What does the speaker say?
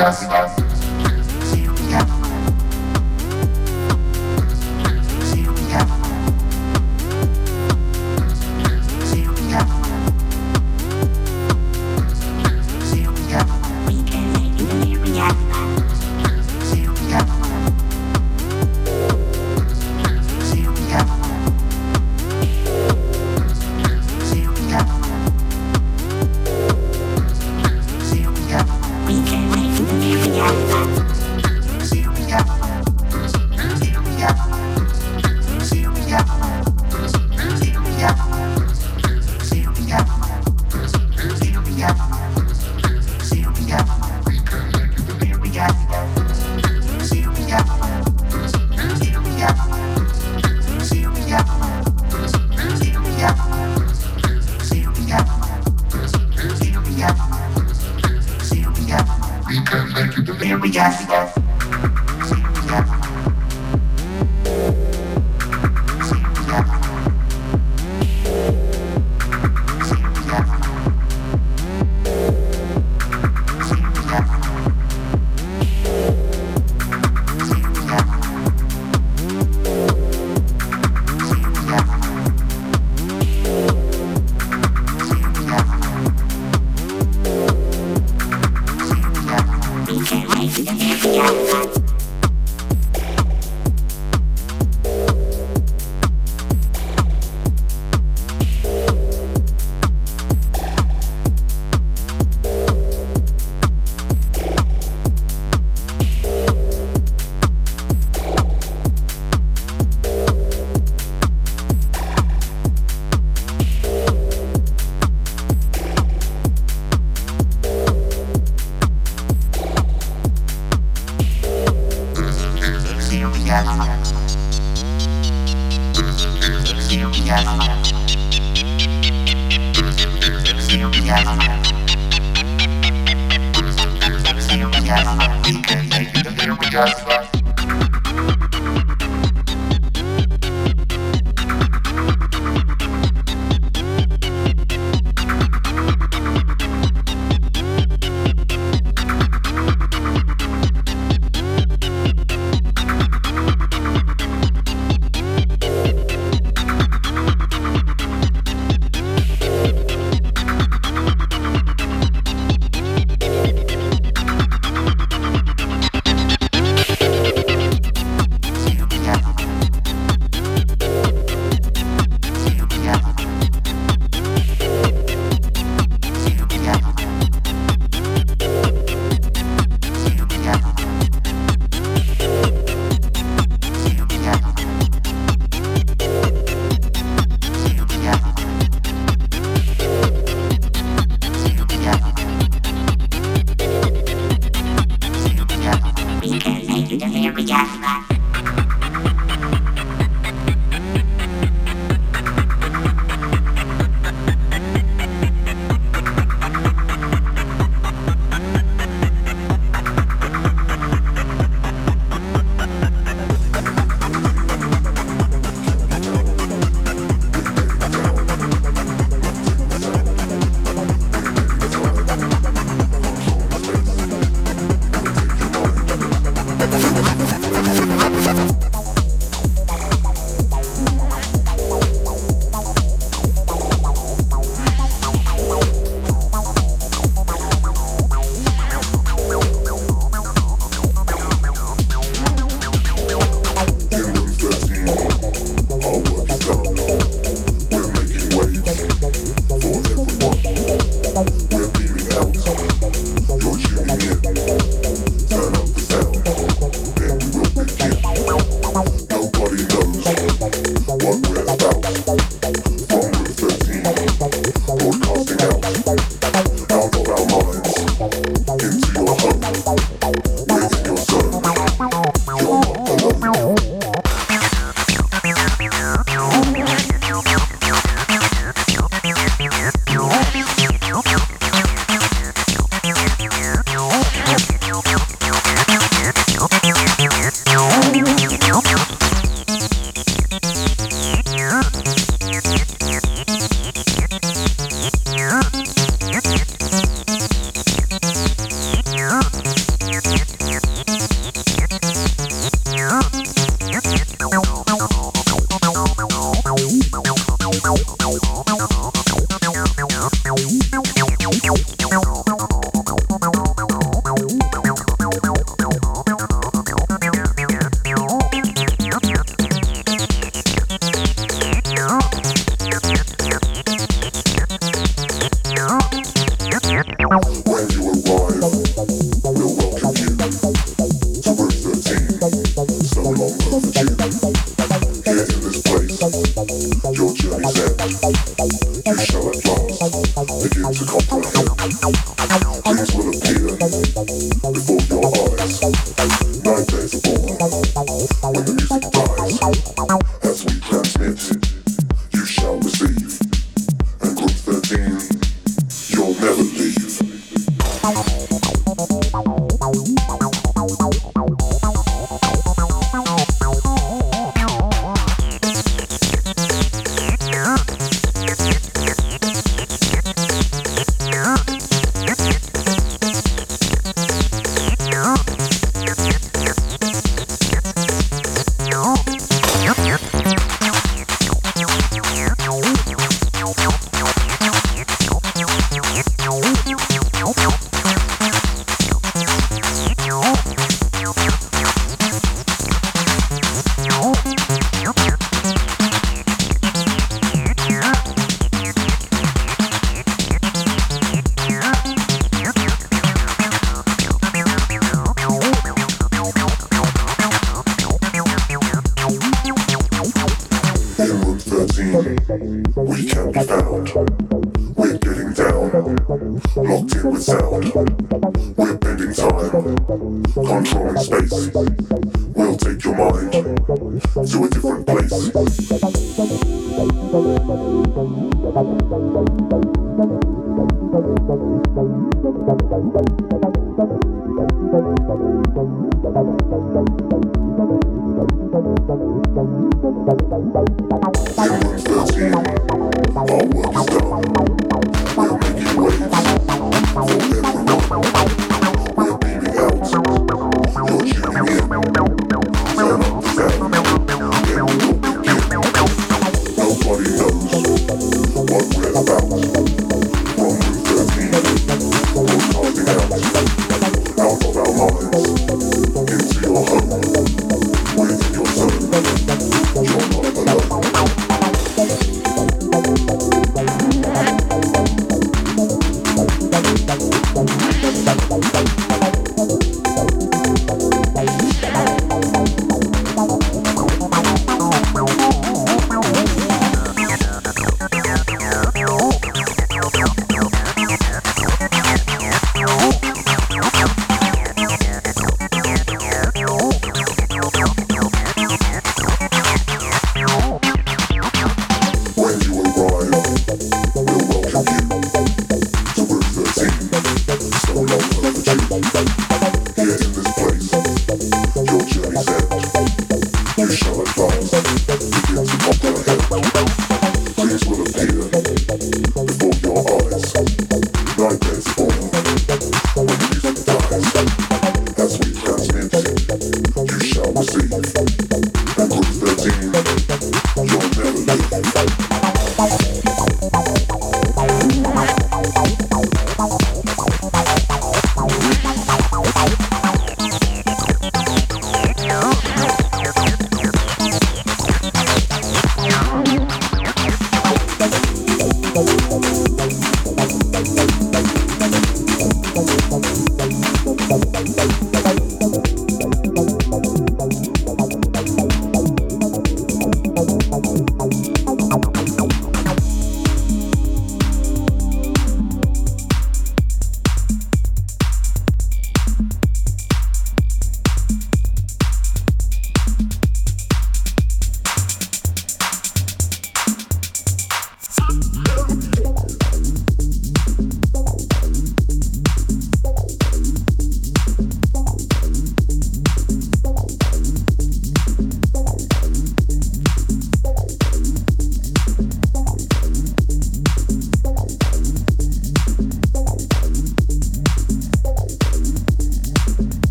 podcast. take your mind to a different place.